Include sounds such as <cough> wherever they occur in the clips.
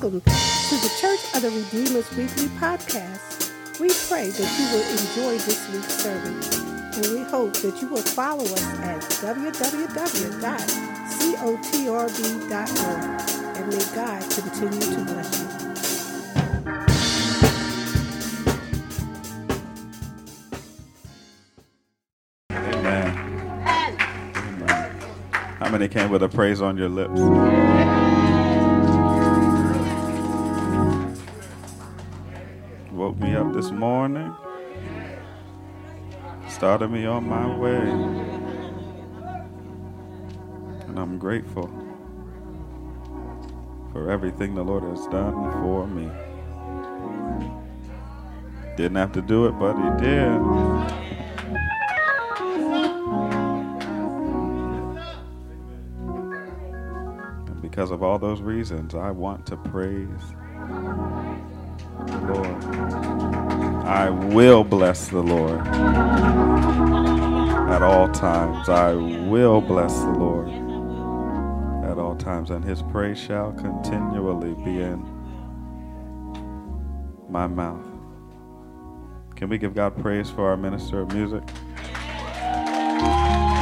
Welcome to the Church of the Redeemer's Weekly Podcast. We pray that you will enjoy this week's sermon, and we hope that you will follow us at www.cotrb.org. And may God continue to bless you. Amen. Amen. How many came with a praise on your lips? Me up this morning, started me on my way, and I'm grateful for everything the Lord has done for me. Didn't have to do it, but He did. And because of all those reasons, I want to praise I will bless the Lord at all times. I will bless the Lord at all times, and his praise shall continually be in my mouth. Can we give God praise for our minister of music?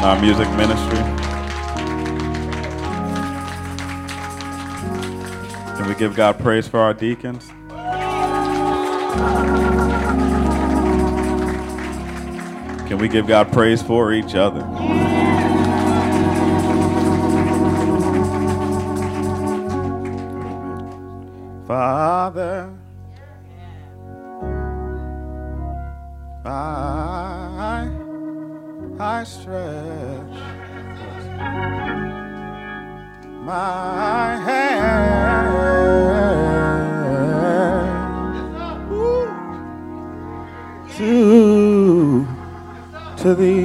Our music ministry. Can we give God praise for our deacons? Can we give God praise for each other? Father, I, I stretch my hand to thee.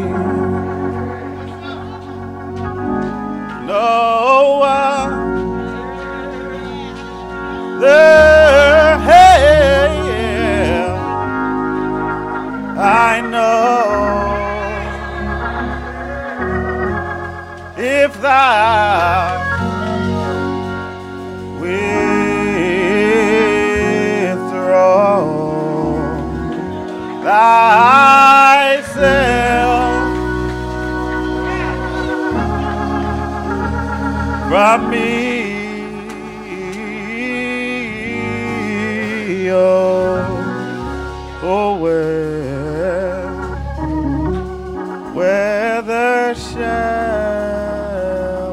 No one there from me. Oh, oh where, whether shall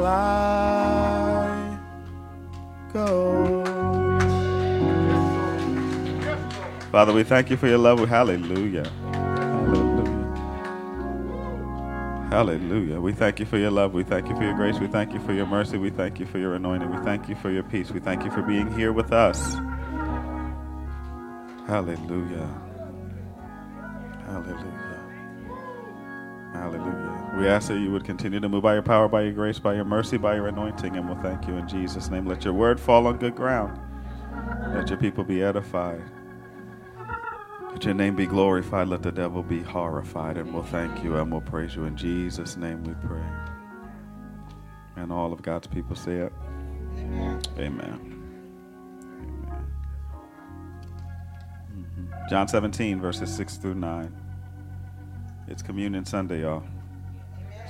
I go? Father, we thank you for your love. Hallelujah. Hallelujah. We thank you for your love. We thank you for your grace. We thank you for your mercy. We thank you for your anointing. We thank you for your peace. We thank you for being here with us. Hallelujah. Hallelujah. Hallelujah. We ask that you would continue to move by your power, by your grace, by your mercy, by your anointing, and we'll thank you in Jesus' name. Let your word fall on good ground. Let your people be edified. Let your name be glorified. Let the devil be horrified. And we'll thank you and we'll praise you. In Jesus' name we pray. And all of God's people say it. Amen. Amen. Mhm. John 17, verses 6 through 9. It's Communion Sunday, y'all.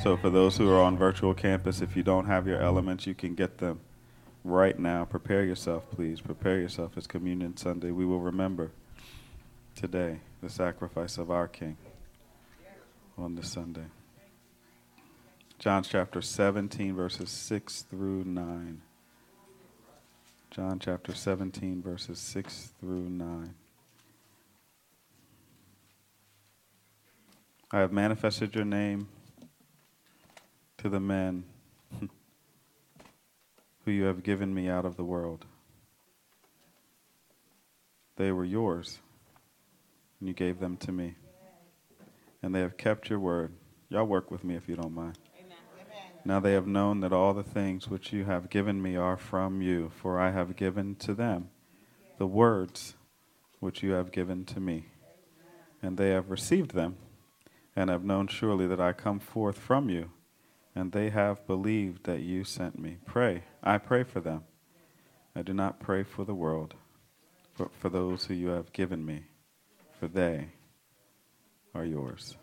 So for those who are on virtual campus, if you don't have your elements, you can get them right now. Prepare yourself, please. Prepare yourself. It's Communion Sunday. We will remember today the sacrifice of our King on this Sunday. John chapter 17, verses 6 through 9. John chapter 17, verses 6 through 9. I have manifested your name to the men <laughs> who you have given me out of the world. They were yours, and you gave them to me. And they have kept your word. Y'all work with me if you don't mind. Now they have known that all the things which you have given me are from you, for I have given to them the words which you have given to me. And they have received them, and have known surely that I come forth from you, and they have believed that you sent me. Pray, I pray for them. I do not pray for the world, but for those who you have given me, for they are yours.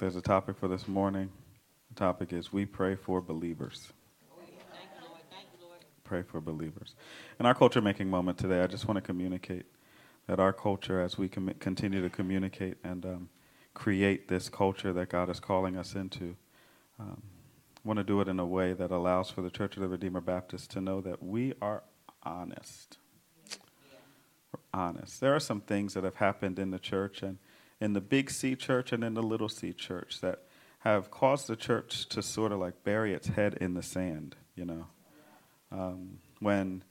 There's a topic for this morning. The topic is We Pray for Believers. Pray for believers. In our culture making moment today, I just want to communicate that our culture, as we com- continue to communicate and um, create this culture that God is calling us into, um, want to do it in a way that allows for the Church of the Redeemer Baptist to know that we are honest. Honest. There are some things that have happened in the church and in the big C church and in the little C church that have caused the church to sort of like bury its head in the sand, you know. Um, when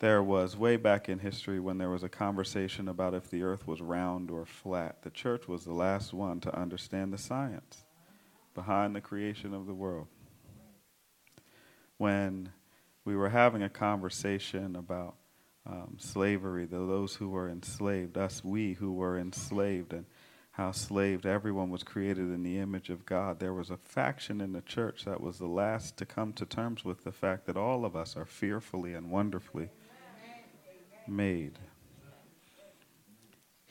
there was way back in history when there was a conversation about if the earth was round or flat, the church was the last one to understand the science behind the creation of the world. When we were having a conversation about um, slavery, those who were enslaved, us, we who were enslaved, and how slaved everyone was created in the image of God. There was a faction in the church that was the last to come to terms with the fact that all of us are fearfully and wonderfully made.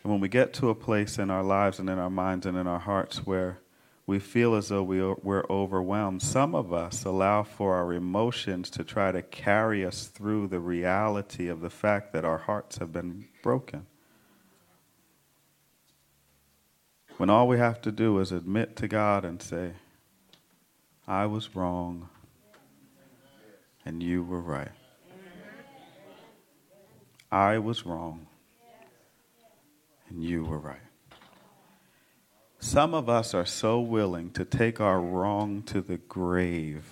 And when we get to a place in our lives and in our minds and in our hearts where we feel as though we, we're overwhelmed. Some of us allow for our emotions to try to carry us through the reality of the fact that our hearts have been broken. When all we have to do is admit to God and say, I was wrong and you were right. I was wrong and you were right. Some of us are so willing to take our wrong to the grave.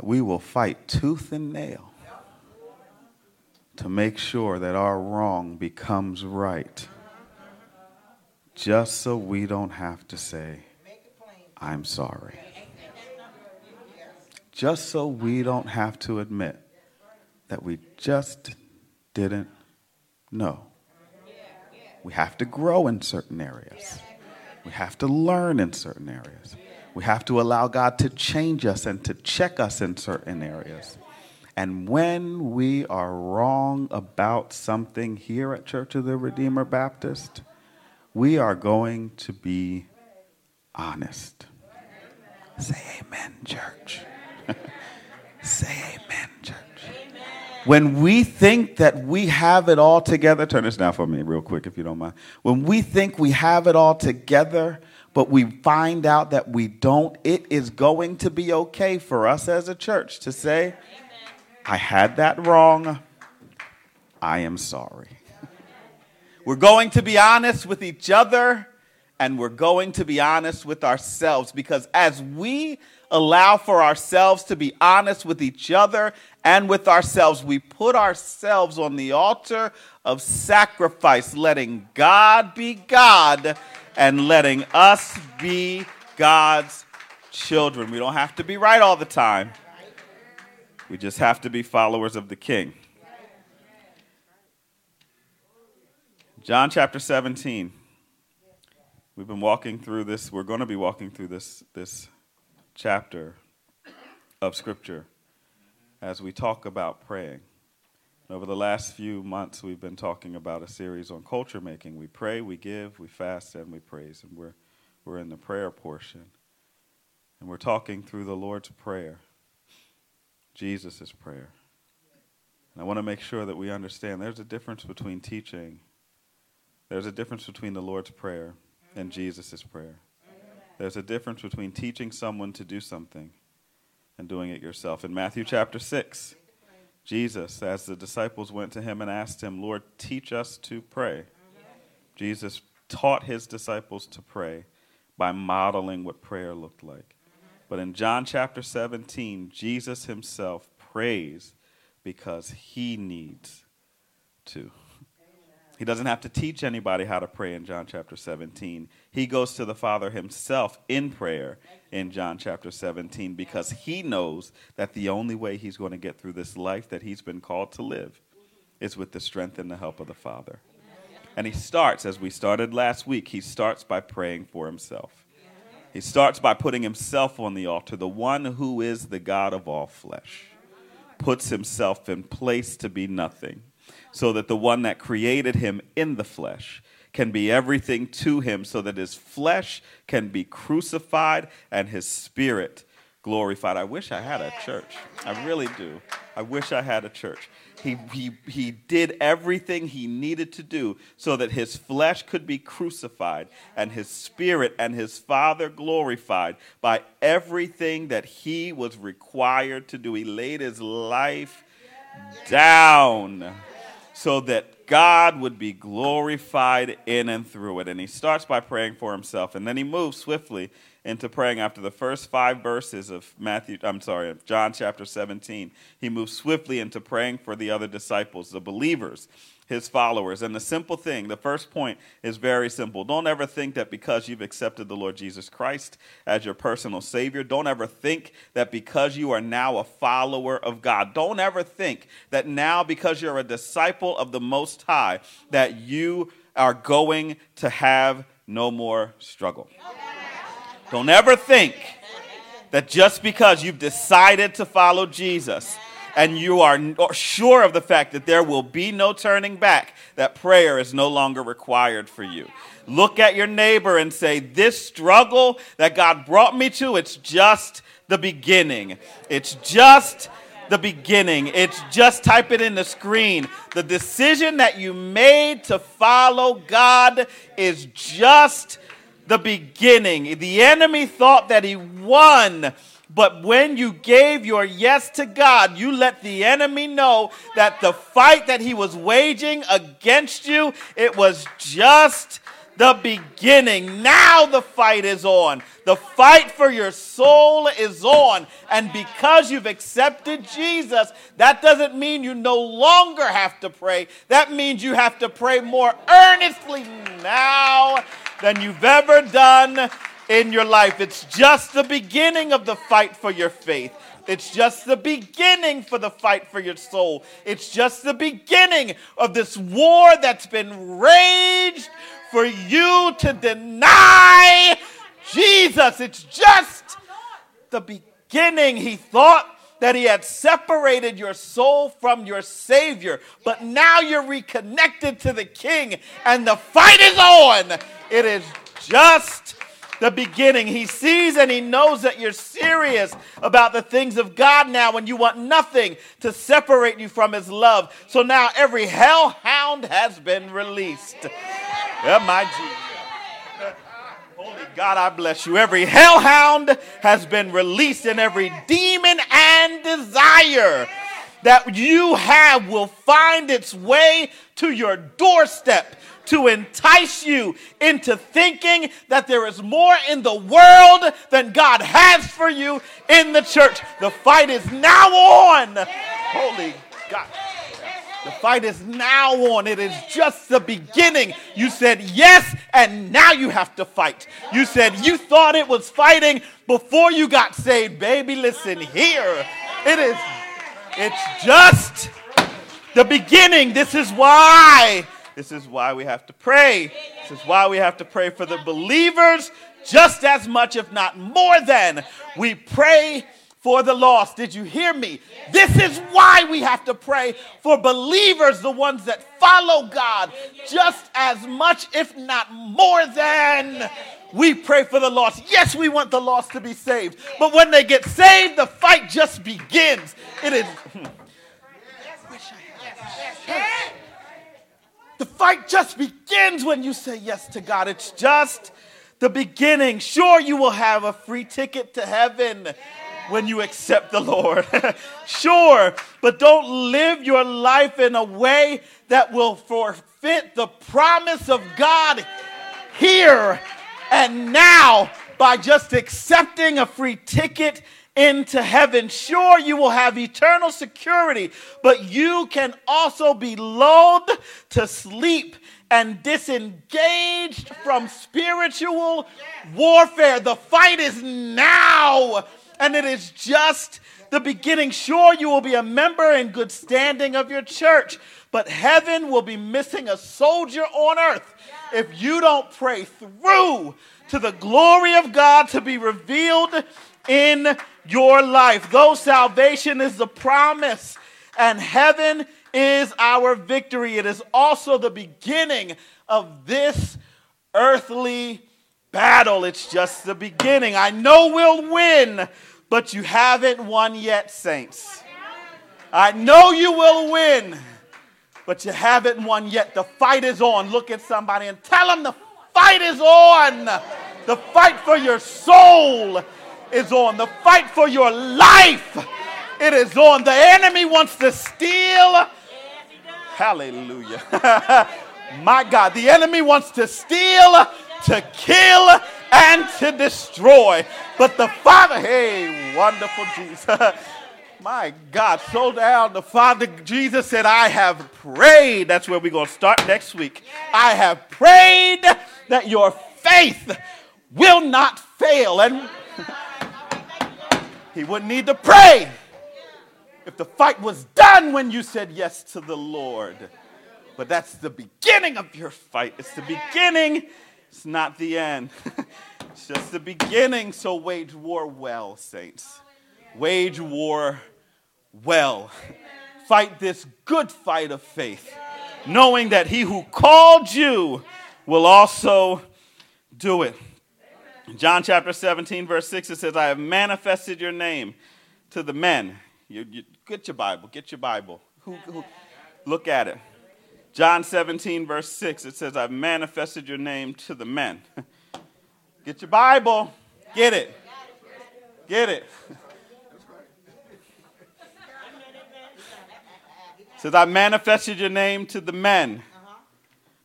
We will fight tooth and nail to make sure that our wrong becomes right, just so we don't have to say, I'm sorry. Just so we don't have to admit that we just didn't know. We have to grow in certain areas. We have to learn in certain areas. We have to allow God to change us and to check us in certain areas. And when we are wrong about something here at Church of the Redeemer Baptist, we are going to be honest. Say amen, church. <laughs> Say amen, church. When we think that we have it all together, turn this down for me real quick if you don't mind. When we think we have it all together, but we find out that we don't, it is going to be okay for us as a church to say, I had that wrong. I am sorry. We're going to be honest with each other and we're going to be honest with ourselves because as we allow for ourselves to be honest with each other and with ourselves, we put ourselves on the altar of sacrifice, letting God be God and letting us be God's children. We don't have to be right all the time, we just have to be followers of the King. John chapter 17. We've been walking through this, we're going to be walking through this, this chapter of Scripture as we talk about praying. Over the last few months, we've been talking about a series on culture making. We pray, we give, we fast, and we praise. And we're, we're in the prayer portion. And we're talking through the Lord's Prayer, Jesus' prayer. And I want to make sure that we understand there's a difference between teaching, there's a difference between the Lord's Prayer and Jesus' prayer. There's a difference between teaching someone to do something and doing it yourself. In Matthew chapter 6, Jesus, as the disciples went to him and asked him, Lord, teach us to pray. Jesus taught his disciples to pray by modeling what prayer looked like. But in John chapter 17, Jesus himself prays because he needs to. He doesn't have to teach anybody how to pray in John chapter 17. He goes to the Father himself in prayer in John chapter 17 because he knows that the only way he's going to get through this life that he's been called to live is with the strength and the help of the Father. And he starts, as we started last week, he starts by praying for himself. He starts by putting himself on the altar. The one who is the God of all flesh puts himself in place to be nothing, so that the one that created him in the flesh can be everything to him, so that his flesh can be crucified and his spirit glorified. I wish I had a church. I really do. I wish I had a church. He, he, he did everything he needed to do so that his flesh could be crucified and his spirit and his Father glorified by everything that he was required to do. He laid his life down so that God would be glorified in and through it. And he starts by praying for himself, and then he moves swiftly into praying after the first five verses of Matthew, I'm sorry, John chapter 17. He moves swiftly into praying for the other disciples, the believers, his followers. And the simple thing, the first point is very simple. Don't ever think that because you've accepted the Lord Jesus Christ as your personal Savior, don't ever think that because you are now a follower of God, don't ever think that now because you're a disciple of the Most High, that you are going to have no more struggle. Don't ever think that just because you've decided to follow Jesus and you are sure of the fact that there will be no turning back, that prayer is no longer required for you. Look at your neighbor and say, This struggle that God brought me to, it's just the beginning. It's just the beginning. It's just type it in the screen. The decision that you made to follow God is just the beginning. The enemy thought that he won. But when you gave your yes to God, you let the enemy know that the fight that he was waging against you, it was just the beginning. Now the fight is on. The fight for your soul is on. And because you've accepted Jesus, that doesn't mean you no longer have to pray. That means you have to pray more earnestly now than you've ever done in your life. It's just the beginning of the fight for your faith. It's just the beginning for the fight for your soul. It's just the beginning of this war that's been raged for you to deny Jesus. It's just the beginning. He thought that he had separated your soul from your Savior, but now you're reconnected to the King, and the fight is on. It is just the beginning. He sees and he knows that you're serious about the things of God now, and you want nothing to separate you from his love. So now every hellhound has been released. Yeah, my Jesus. <laughs> Holy God, I bless you. Every hellhound has been released, and every demon and desire that you have will find its way to your doorstep to entice you into thinking that there is more in the world than God has for you in the church. The fight is now on. Holy God. The fight is now on. It is just the beginning. You said yes, and now you have to fight. You said you thought it was fighting before you got saved. Baby, listen here. It is, it's just the beginning. This is why this is why we have to pray. This is why we have to pray for the believers just as much, if not more than we pray for the lost. Did you hear me? This is why we have to pray for believers, the ones that follow God, just as much, if not more than we pray for the lost. Yes, we want the lost to be saved, but when they get saved, the fight just begins. It is. <laughs> The fight just begins when you say yes to God. It's just the beginning. Sure, you will have a free ticket to heaven when you accept the Lord. <laughs> sure, but don't live your life in a way that will forfeit the promise of God here and now by just accepting a free ticket into heaven. Sure, you will have eternal security, but you can also be lulled to sleep and disengaged from spiritual warfare. The fight is now, and it is just the beginning. Sure, you will be a member in good standing of your church, but heaven will be missing a soldier on earth if you don't pray through to the glory of God to be revealed in your life. Though salvation is the promise and heaven is our victory, it is also the beginning of this earthly battle. It's just the beginning. I know we'll win, but you haven't won yet, saints. I know you will win, but you haven't won yet. The fight is on. Look at somebody and tell them the fight is on. The fight for your soul is on. The fight for your life, it is on. The enemy wants to steal. Hallelujah. <laughs> My God, the enemy wants to steal, to kill, and to destroy. But the Father, hey, wonderful Jesus. <laughs> My God, so down. The Father, Jesus said, I have prayed. That's where we're going to start next week. I have prayed that your faith will not fail. And <laughs> he wouldn't need to pray if the fight was done when you said yes to the Lord. But that's the beginning of your fight. It's the beginning, it's not the end. <laughs> it's just the beginning. So wage war well, saints. Wage war well. Fight this good fight of faith, knowing that he who called you will also do it. John chapter 17, verse 6, it says, I have manifested your name to the men. You, you, get your Bible, get your Bible. Who, who, look at it. John 17, verse 6, it says, I've manifested your name to the men. <laughs> get your Bible, get it. Get it. It <laughs> says, I manifested your name to the men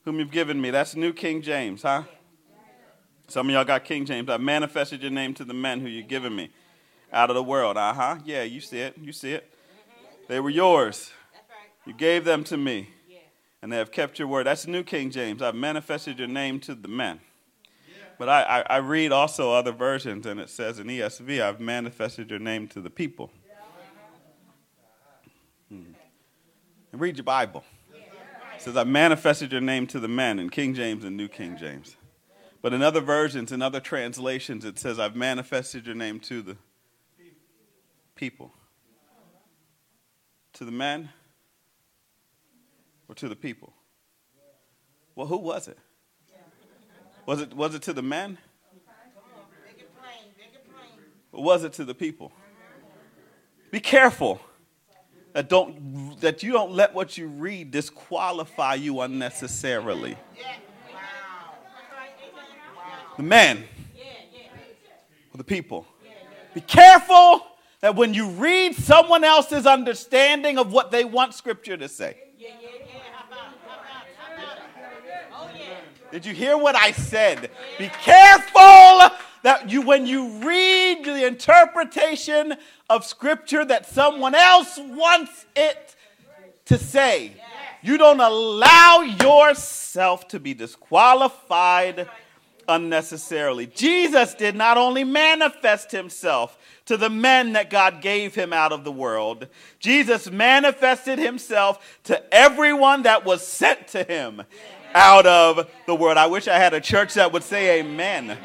whom you've given me. That's New King James, huh? Some of y'all got King James. I've manifested your name to the men who you've given me out of the world. Uh huh. Yeah, you see it. You see it. They were yours. You gave them to me. And they have kept your word. That's New King James. I've manifested your name to the men. But I, I, I read also other versions, and it says in ESV, I've manifested your name to the people. Hmm. And read your Bible. It says, I've manifested your name to the men in King James and New King James. But in other versions, in other translations, it says, I've manifested your name to the people. To the men or to the people? Well, who was it? Was it, was it to the men? Or was it to the people? Be careful that, don't, that you don't let what you read disqualify you unnecessarily the men or the people. Be careful that when you read someone else's understanding of what they want Scripture to say. Did you hear what I said? Be careful that you, when you read the interpretation of Scripture that someone else wants it to say, you don't allow yourself to be disqualified unnecessarily. Jesus did not only manifest himself to the men that God gave him out of the world, Jesus manifested himself to everyone that was sent to him out of the world. I wish I had a church that would say amen.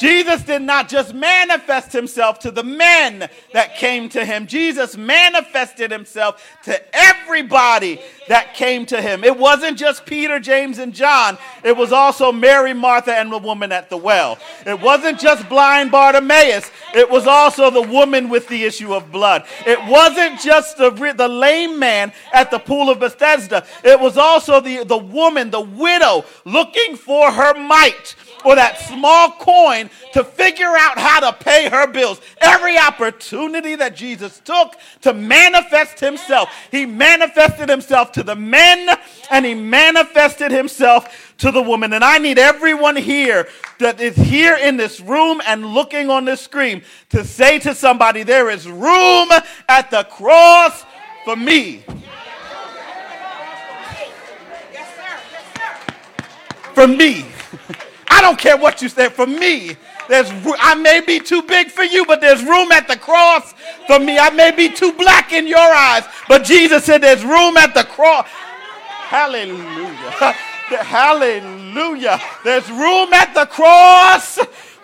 Jesus did not just manifest himself to the men that came to him. Jesus manifested himself to everybody that came to him. It wasn't just Peter, James, and John. It was also Mary, Martha, and the woman at the well. It wasn't just blind Bartimaeus. It was also the woman with the issue of blood. It wasn't just the, the lame man at the pool of Bethesda. It was also the, the woman, the widow, looking for her mite or that small coin to figure out how to pay her bills. Every opportunity that Jesus took to manifest himself, he manifested himself to the men and he manifested himself to the woman. And I need everyone here that is here in this room and looking on this screen to say to somebody, There is room at the cross for me. For me. <laughs> I don't care what you say. For me, there's I may be too big for you, but there's room at the cross for me. I may be too black in your eyes, but Jesus said there's room at the cross. Hallelujah. <laughs> Hallelujah. There's room at the cross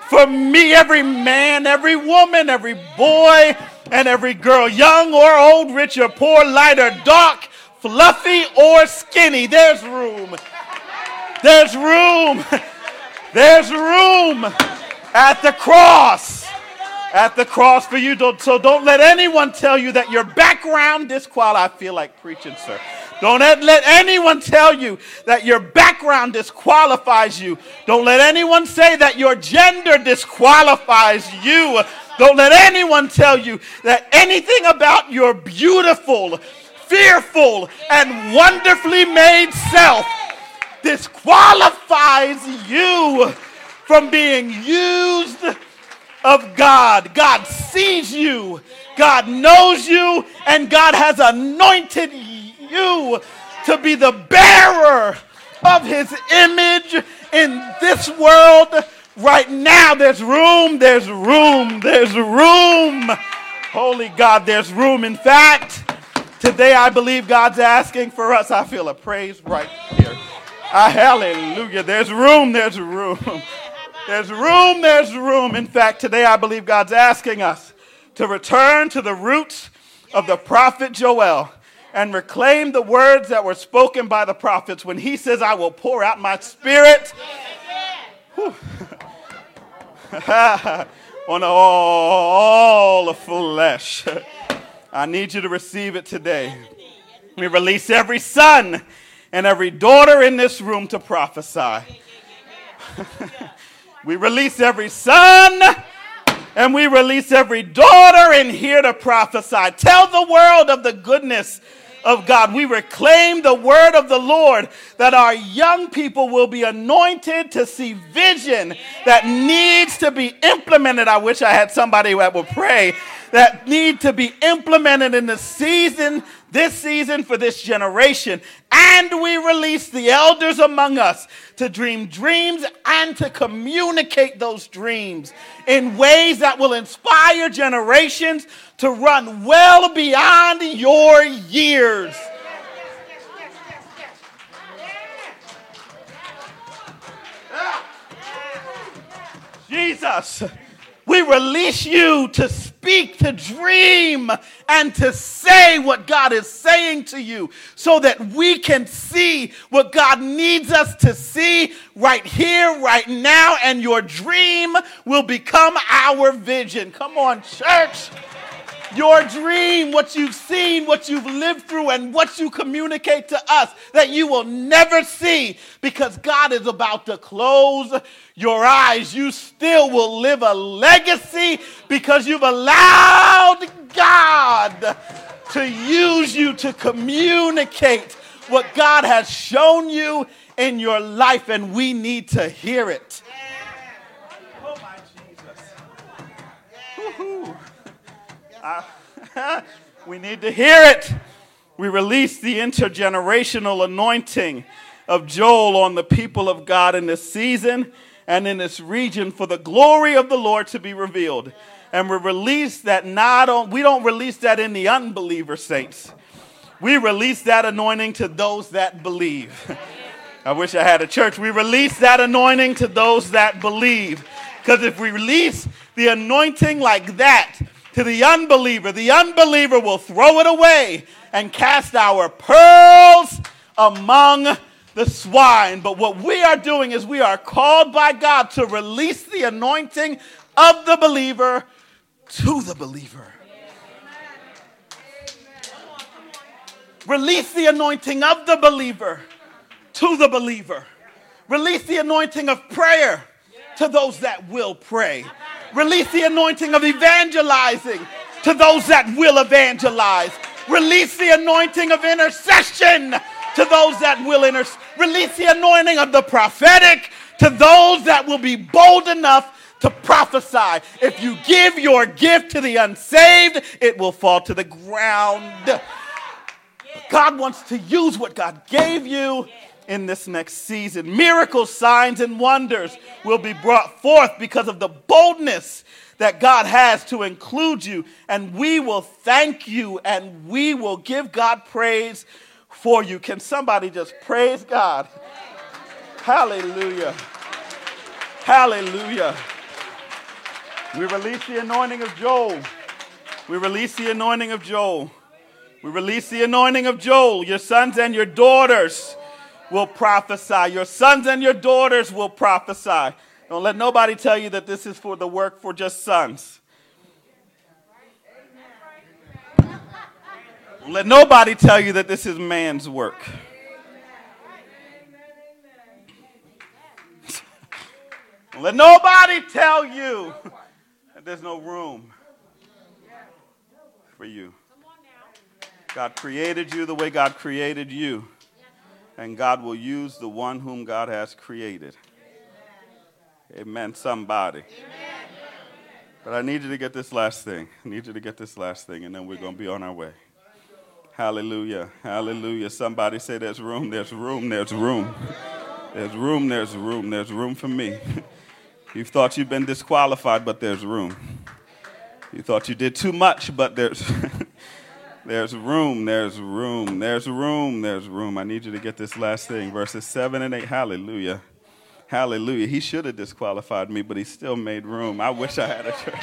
for me, every man, every woman, every boy, and every girl, young or old, rich or poor, light or dark, fluffy or skinny. There's room. There's room. <laughs> There's room at the cross. At the cross for you. Don't, So don't let anyone tell you that your background disqualifies. I feel like preaching, sir. Don't let anyone tell you that your background disqualifies you. Don't let anyone say that your gender disqualifies you. Don't let anyone tell you that anything about your beautiful, fearful, and wonderfully made self disqualifies you from being used of God. God sees you, God knows you, and God has anointed you to be the bearer of his image in this world right now. There's room, there's room, there's room. Holy God, there's room. In fact, today I believe God's asking for us. I feel a praise right here. Ah, hallelujah. There's room, there's room. There's room, there's room. In fact, today I believe God's asking us to return to the roots of the prophet Joel and reclaim the words that were spoken by the prophets when he says, I will pour out my spirit <laughs> on all the flesh. I need you to receive it today. We release every son and every daughter in this room to prophesy. <laughs> we release every son and we release every daughter in here to prophesy. Tell the world of the goodness of God. We reclaim the word of the Lord that our young people will be anointed to see vision that needs to be implemented. I wish I had somebody that would pray that need to be implemented in the season, this season for this generation. And we release the elders among us to dream dreams and to communicate those dreams in ways that will inspire generations to run well beyond your years. Jesus. We release you to speak, to dream, and to say what God is saying to you so that we can see what God needs us to see right here, right now, and your dream will become our vision. Come on, church your dream, what you've seen, what you've lived through, and what you communicate to us that you will never see because God is about to close your eyes. You still will live a legacy because you've allowed God to use you to communicate what God has shown you in your life, and we need to hear it. <laughs> we need to hear it. We release the intergenerational anointing of Joel on the people of God in this season and in this region for the glory of the Lord to be revealed. And we release that not on, we don't release that in the unbeliever saints. We release that anointing to those that believe. <laughs> I wish I had a church. We release that anointing to those that believe. Because if we release the anointing like that, to the unbeliever, the unbeliever will throw it away and cast our pearls among the swine. But what we are doing is we are called by God to release the anointing of the believer to the believer. Release the anointing of the believer to the believer. Release the anointing of prayer to those that will pray. Release the anointing of evangelizing to those that will evangelize. Release the anointing of intercession to those that will intercede. Release the anointing of the prophetic to those that will be bold enough to prophesy. If you give your gift to the unsaved, it will fall to the ground. God wants to use what God gave you in this next season. Miracles, signs, and wonders will be brought forth because of the boldness that God has to include you. And we will thank you and we will give God praise for you. Can somebody just praise God? Hallelujah. Hallelujah. We release the anointing of Joel. We release the anointing of Joel. We release the anointing of Joel. Your sons and your daughters will prophesy. Your sons and your daughters will prophesy. Don't let nobody tell you that this is for the work for just sons. Don't let nobody tell you that this is man's work. Don't let nobody tell you that there's no room for you. God created you the way God created you. And God will use the one whom God has created. Amen, somebody. But I need you to get this last thing. I need you to get this last thing, and then we're going to be on our way. Hallelujah. Hallelujah. Somebody say, There's room, there's room, there's room. There's room, there's room, there's room for me. <laughs> You've thought you've been disqualified, but there's room. You thought you did too much, but there's. <laughs> There's room, there's room, there's room, there's room. I need you to get this last thing. Verses 7 and 8. Hallelujah. Hallelujah. He should have disqualified me, but he still made room. I wish I had a church.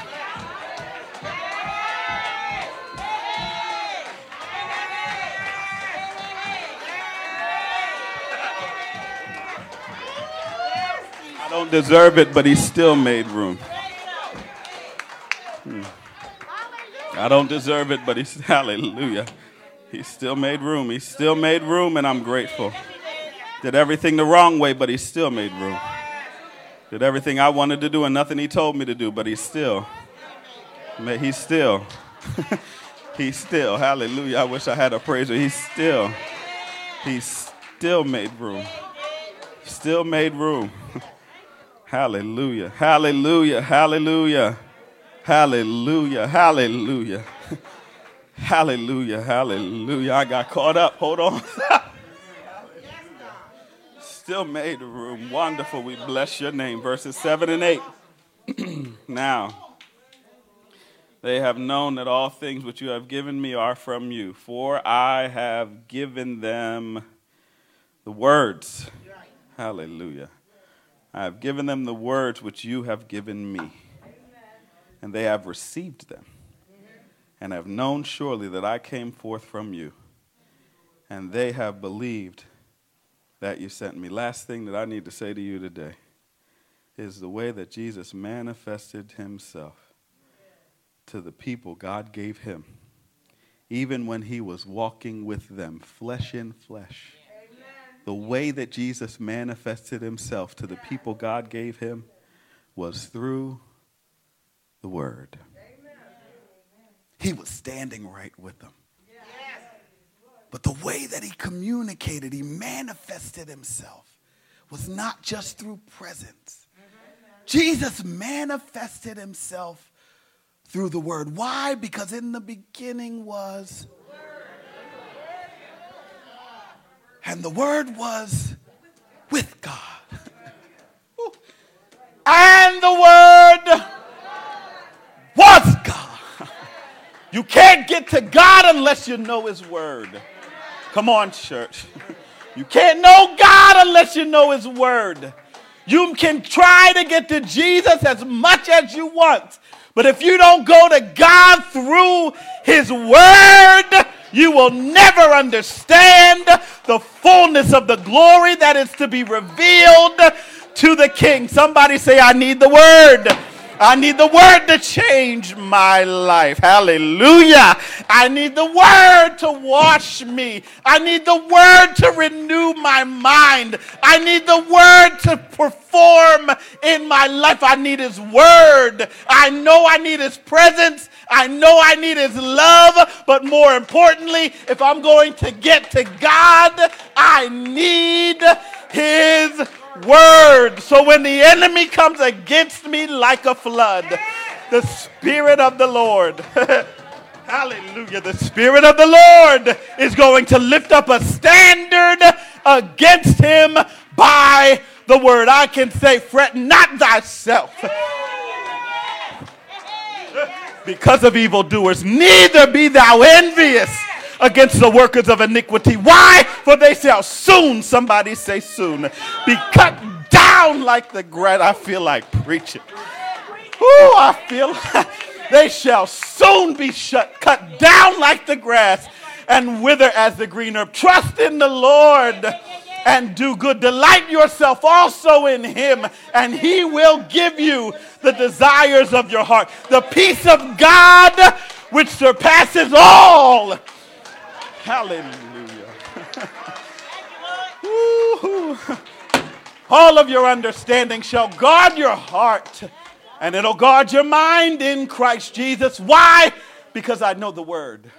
I don't deserve it, but he still made room. Hmm. I don't deserve it, but he's <laughs> hallelujah. He still made room. He still made room, and I'm grateful. Did everything the wrong way, but he still made room. Did everything I wanted to do and nothing he told me to do, but he still. He's still. <laughs> he's still. Hallelujah. I wish I had a praiser. He's still. He still made room. Still made room. <laughs> Hallelujah. Hallelujah. Hallelujah. Hallelujah. Hallelujah. <laughs> Hallelujah. Hallelujah. I got caught up. Hold on. <laughs> Still made the room. Wonderful. We bless your name. Verses 7 and 8. <clears throat> now, they have known that all things which you have given me are from you, for I have given them the words. Hallelujah. I have given them the words which you have given me and they have received them, and have known surely that I came forth from you, and they have believed that you sent me. Last thing that I need to say to you today is the way that Jesus manifested himself to the people God gave him, even when he was walking with them, flesh in flesh. The way that Jesus manifested himself to the people God gave him was through the word. He was standing right with them. But the way that he communicated, he manifested himself, was not just through presence. Jesus manifested himself through the word. Why? Because in the beginning was. And the word was with God. and the word was God. You can't get to God unless you know His Word. Come on, church. <laughs> You can't know God unless you know His Word. You can try to get to Jesus as much as you want, but if you don't go to God through His Word, you will never understand the fullness of the glory that is to be revealed to the King. Somebody say, I need the Word. I need the word to change my life. Hallelujah. I need the word to wash me. I need the word to renew my mind. I need the word to perform in my life. I need his word. I know I need his presence. I know I need his love, but more importantly, if I'm going to get to God, I need his word. So when the enemy comes against me like a flood, the Spirit of the Lord, <laughs> hallelujah, the Spirit of the Lord is going to lift up a standard against him by the word. I can say, fret not thyself <laughs> because of evildoers, neither be thou envious against the workers of iniquity. Why? For they shall soon, somebody say soon, be cut down like the grass. I feel like preaching. Ooh, I feel like they shall soon be shut, cut down like the grass and wither as the green herb. Trust in the Lord and do good. Delight yourself also in him, and he will give you the desires of your heart. The peace of God which surpasses all. Hallelujah. <laughs> all of your understanding shall guard your heart, and it'll guard your mind in Christ Jesus. Why? Because I know the word.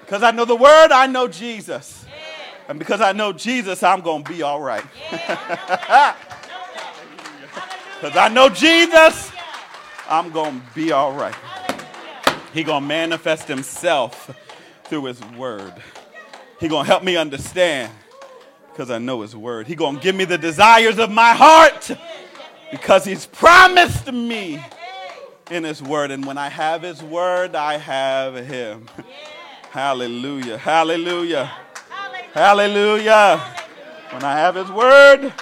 Because I know the word, I know Jesus. And because I know Jesus, I'm going to be all right. <laughs> Because I know Jesus, I'm going to be all right. He going to manifest himself through his word. He going to help me understand because I know his word. He going to give me the desires of my heart because he's promised me in his word. And when I have his word, I have him. Hallelujah. Hallelujah. Hallelujah. When I have his word,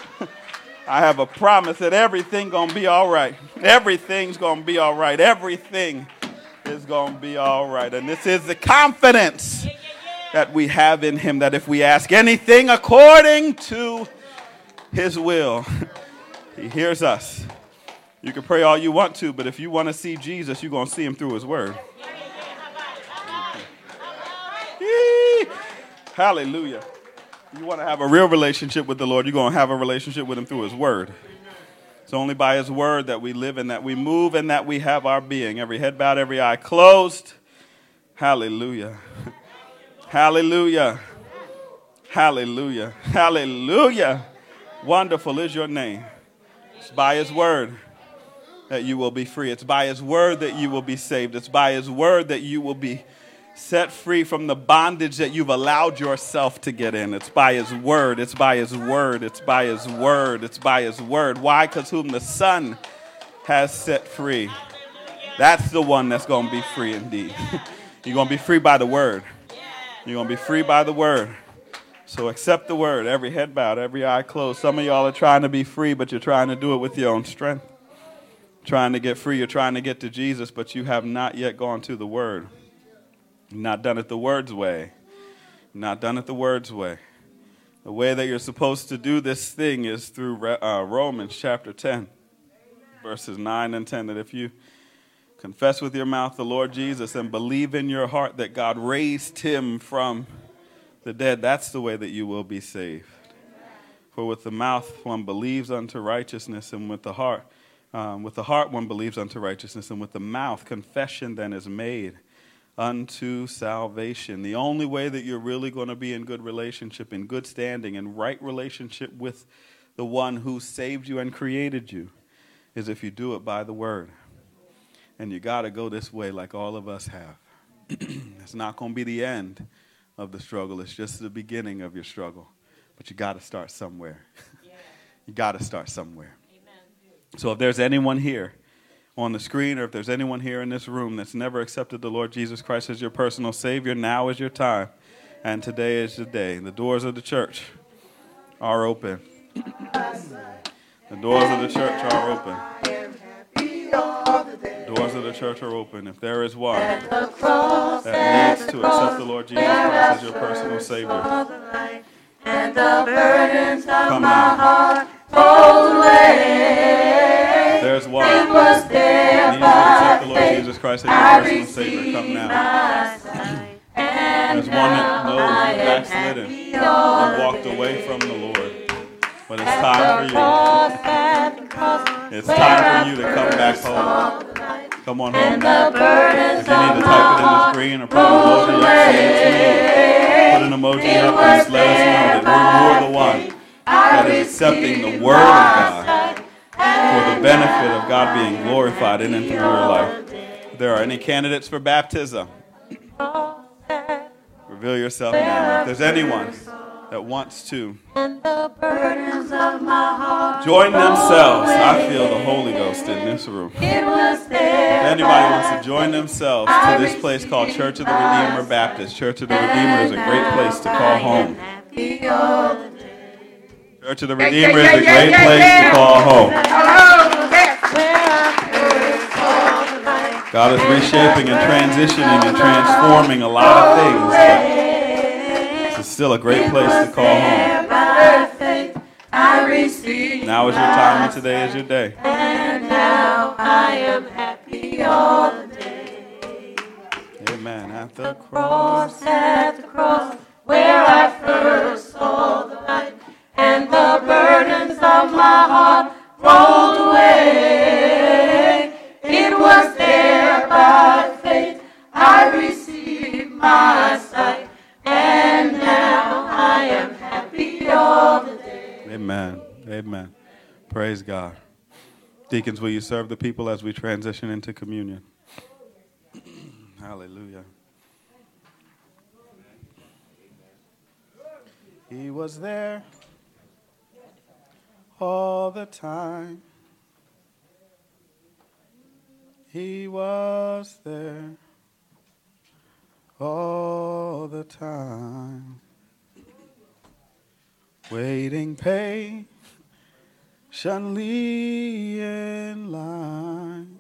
I have a promise that everything going to be all right. Everything's going to be all right. Everything is going to be all right. And this is the confidence that we have in him that if we ask anything according to his will, <laughs> he hears us. You can pray all you want to, but if you want to see Jesus, you're going to see him through his word. <laughs> Hallelujah. You want to have a real relationship with the Lord, you're going to have a relationship with him through his word. It's only by his word that we live and that we move and that we have our being. Every head bowed, every eye closed. Hallelujah. Hallelujah. Hallelujah. Hallelujah. Wonderful is your name. It's by his word that you will be free. It's by his word that you will be saved. It's by his word that you will be set free from the bondage that you've allowed yourself to get in. It's by His word. It's by His word. It's by His word. It's by His word. Why? Because whom the Son has set free, that's the one that's going to be free indeed. <laughs> You're going to be free by the word. You're going to be free by the word. So accept the word. Every head bowed, every eye closed. Some of y'all are trying to be free, but you're trying to do it with your own strength. Trying to get free, you're trying to get to Jesus, but you have not yet gone to the word. Not done it the word's way. Not done it the word's way. The way that you're supposed to do this thing is through uh, Romans chapter 10, verses 9 and 10. That if you confess with your mouth the Lord Jesus and believe in your heart that God raised him from the dead, that's the way that you will be saved. For with the mouth one believes unto righteousness, and with the heart, um, with the heart one believes unto righteousness, and with the mouth confession then is made unto salvation. The only way that you're really going to be in good relationship, in good standing, in right relationship with the one who saved you and created you is if you do it by the word. And you got to go this way like all of us have. <clears throat> it's not going to be the end of the struggle, it's just the beginning of your struggle. But you got to start somewhere. <laughs> you got to start somewhere. Amen. So if there's anyone here, on the screen, or if there's anyone here in this room that's never accepted the Lord Jesus Christ as your personal Savior, now is your time. And today is the day. The doors of the church are open. the doors of the church are open. Doors of the church are open. If there is one that needs to accept the Lord Jesus Christ as your personal Savior, come now. There's one. It was there you need to the Lord Jesus Christ as your personal Savior. Come now. There's one that knows backslidden and walked away from the Lord. But it's time for you. It's time for you to come back home. Come on home now. If you need to type it in the screen or put an emoji up, say it to me. Put an emoji up and just let us know that you're the one that is accepting the Word of God for the benefit of God being glorified in and through your life. If there are any candidates for baptism, reveal yourself now. If there's anyone that wants to join themselves. I feel the Holy Ghost in this room. If anybody wants to join themselves to this place called Church of the Redeemer Baptist, Church of the Redeemer is a great place to call home. Church of the Redeemer is a great place to call home. God is reshaping and transitioning and transforming a lot of things, but it's still a great place to call home. Now is your time, and today is your day. And now I am happy all day. Amen. At the. Cross at the cross, where I first saw the light, and the burdens of my heart rolled away. By faith I received my sight, and now I am happy all the day. Amen. Amen. Praise God. Deacons, will you serve the people as we transition into communion? <clears throat> Hallelujah. He was there all the time. He was there all the time waiting patiently in line.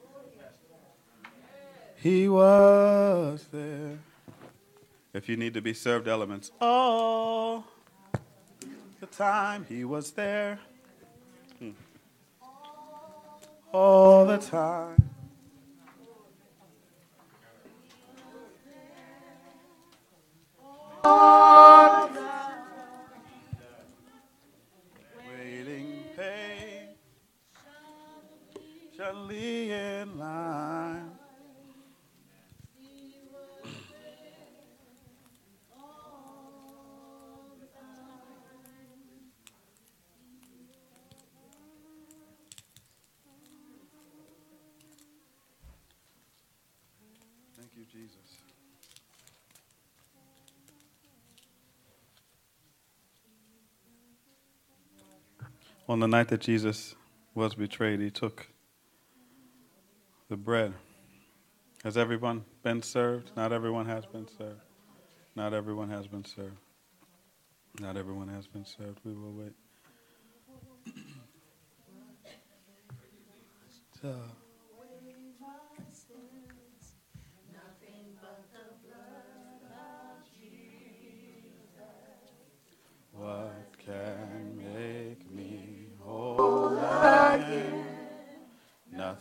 He was there. If you need to be served elements, all the time he was there. Hmm. All the time. On the night that Jesus was betrayed, he took the bread. Has everyone been served? Not everyone has been served. Not everyone has been served. Not everyone has been served. We will wait. So, what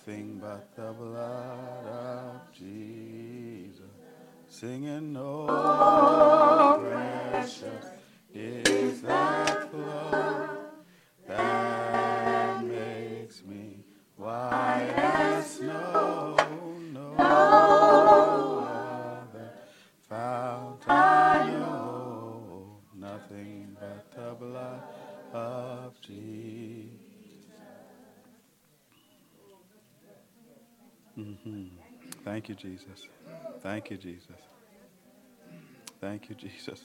Nothing but the blood of Jesus. Singing, oh, precious is you, Jesus. Thank you, Jesus. Thank you, Jesus.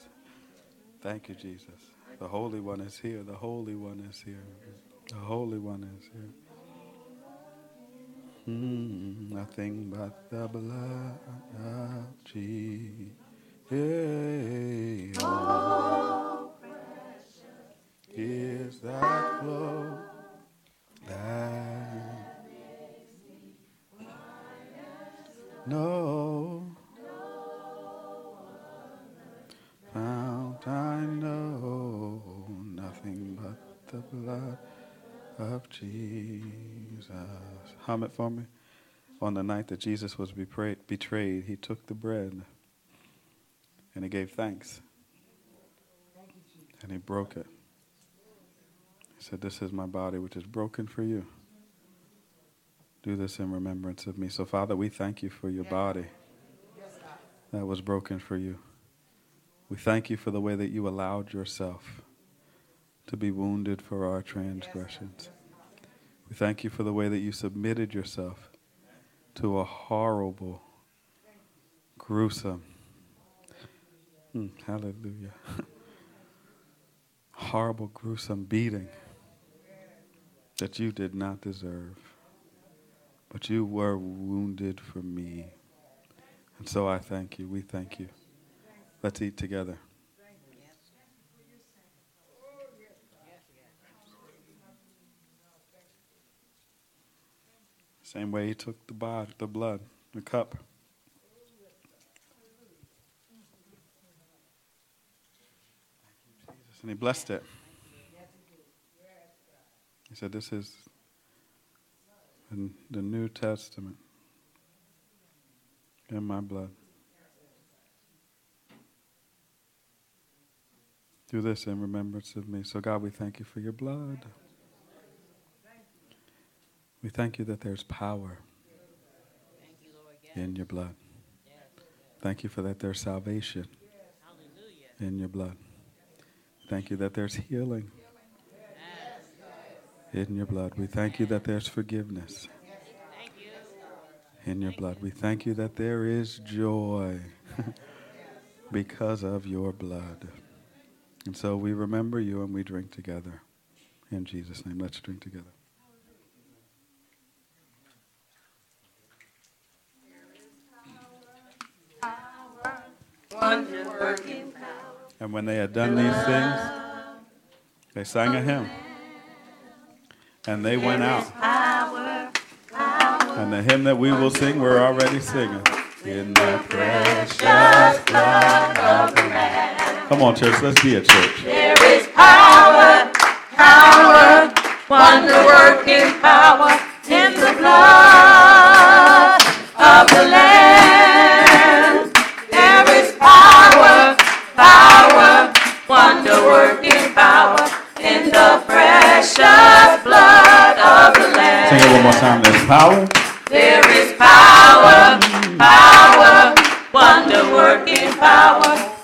Thank you, Jesus. The Holy One is here. The Holy One is here. The Holy One is here. Mm, nothing but the blood of Jesus. Oh, is that flow It for me. On the night that Jesus was betrayed, he took the bread and he gave thanks. And he broke it. He said, This is my body, which is broken for you. Do this in remembrance of me. So, Father, we thank you for your body that was broken for you. We thank you for the way that you allowed yourself to be wounded for our transgressions. We thank you for the way that you submitted yourself to a horrible, gruesome, Hmm, hallelujah, <laughs> horrible, gruesome beating that you did not deserve. But you were wounded for me. And so I thank you. We thank you. Let's eat together. Same way he took the, bod, the blood, the cup. And he blessed it. He said, This is the New Testament in my blood. Do this in remembrance of me. So, God, we thank you for your blood. We thank you that there's power in your blood. Thank you for that there's salvation in your blood. Thank you that there's healing in your blood. We thank you that there's forgiveness in your blood. We thank you that there is joy <laughs> because of your blood. And so we remember you and we drink together. In Jesus' name, let's drink together. And when they had done these things, they sang a hymn. And they went out. And the hymn that we will sing, we're already singing. In the precious blood of the Lamb. Come on, church, let's be a church. There is power, power, wonder working power in the blood of the Lamb. Power, power, wonder working power in the precious blood of the Lamb. Sing it one more time. There's power. There is power, power, wonder working power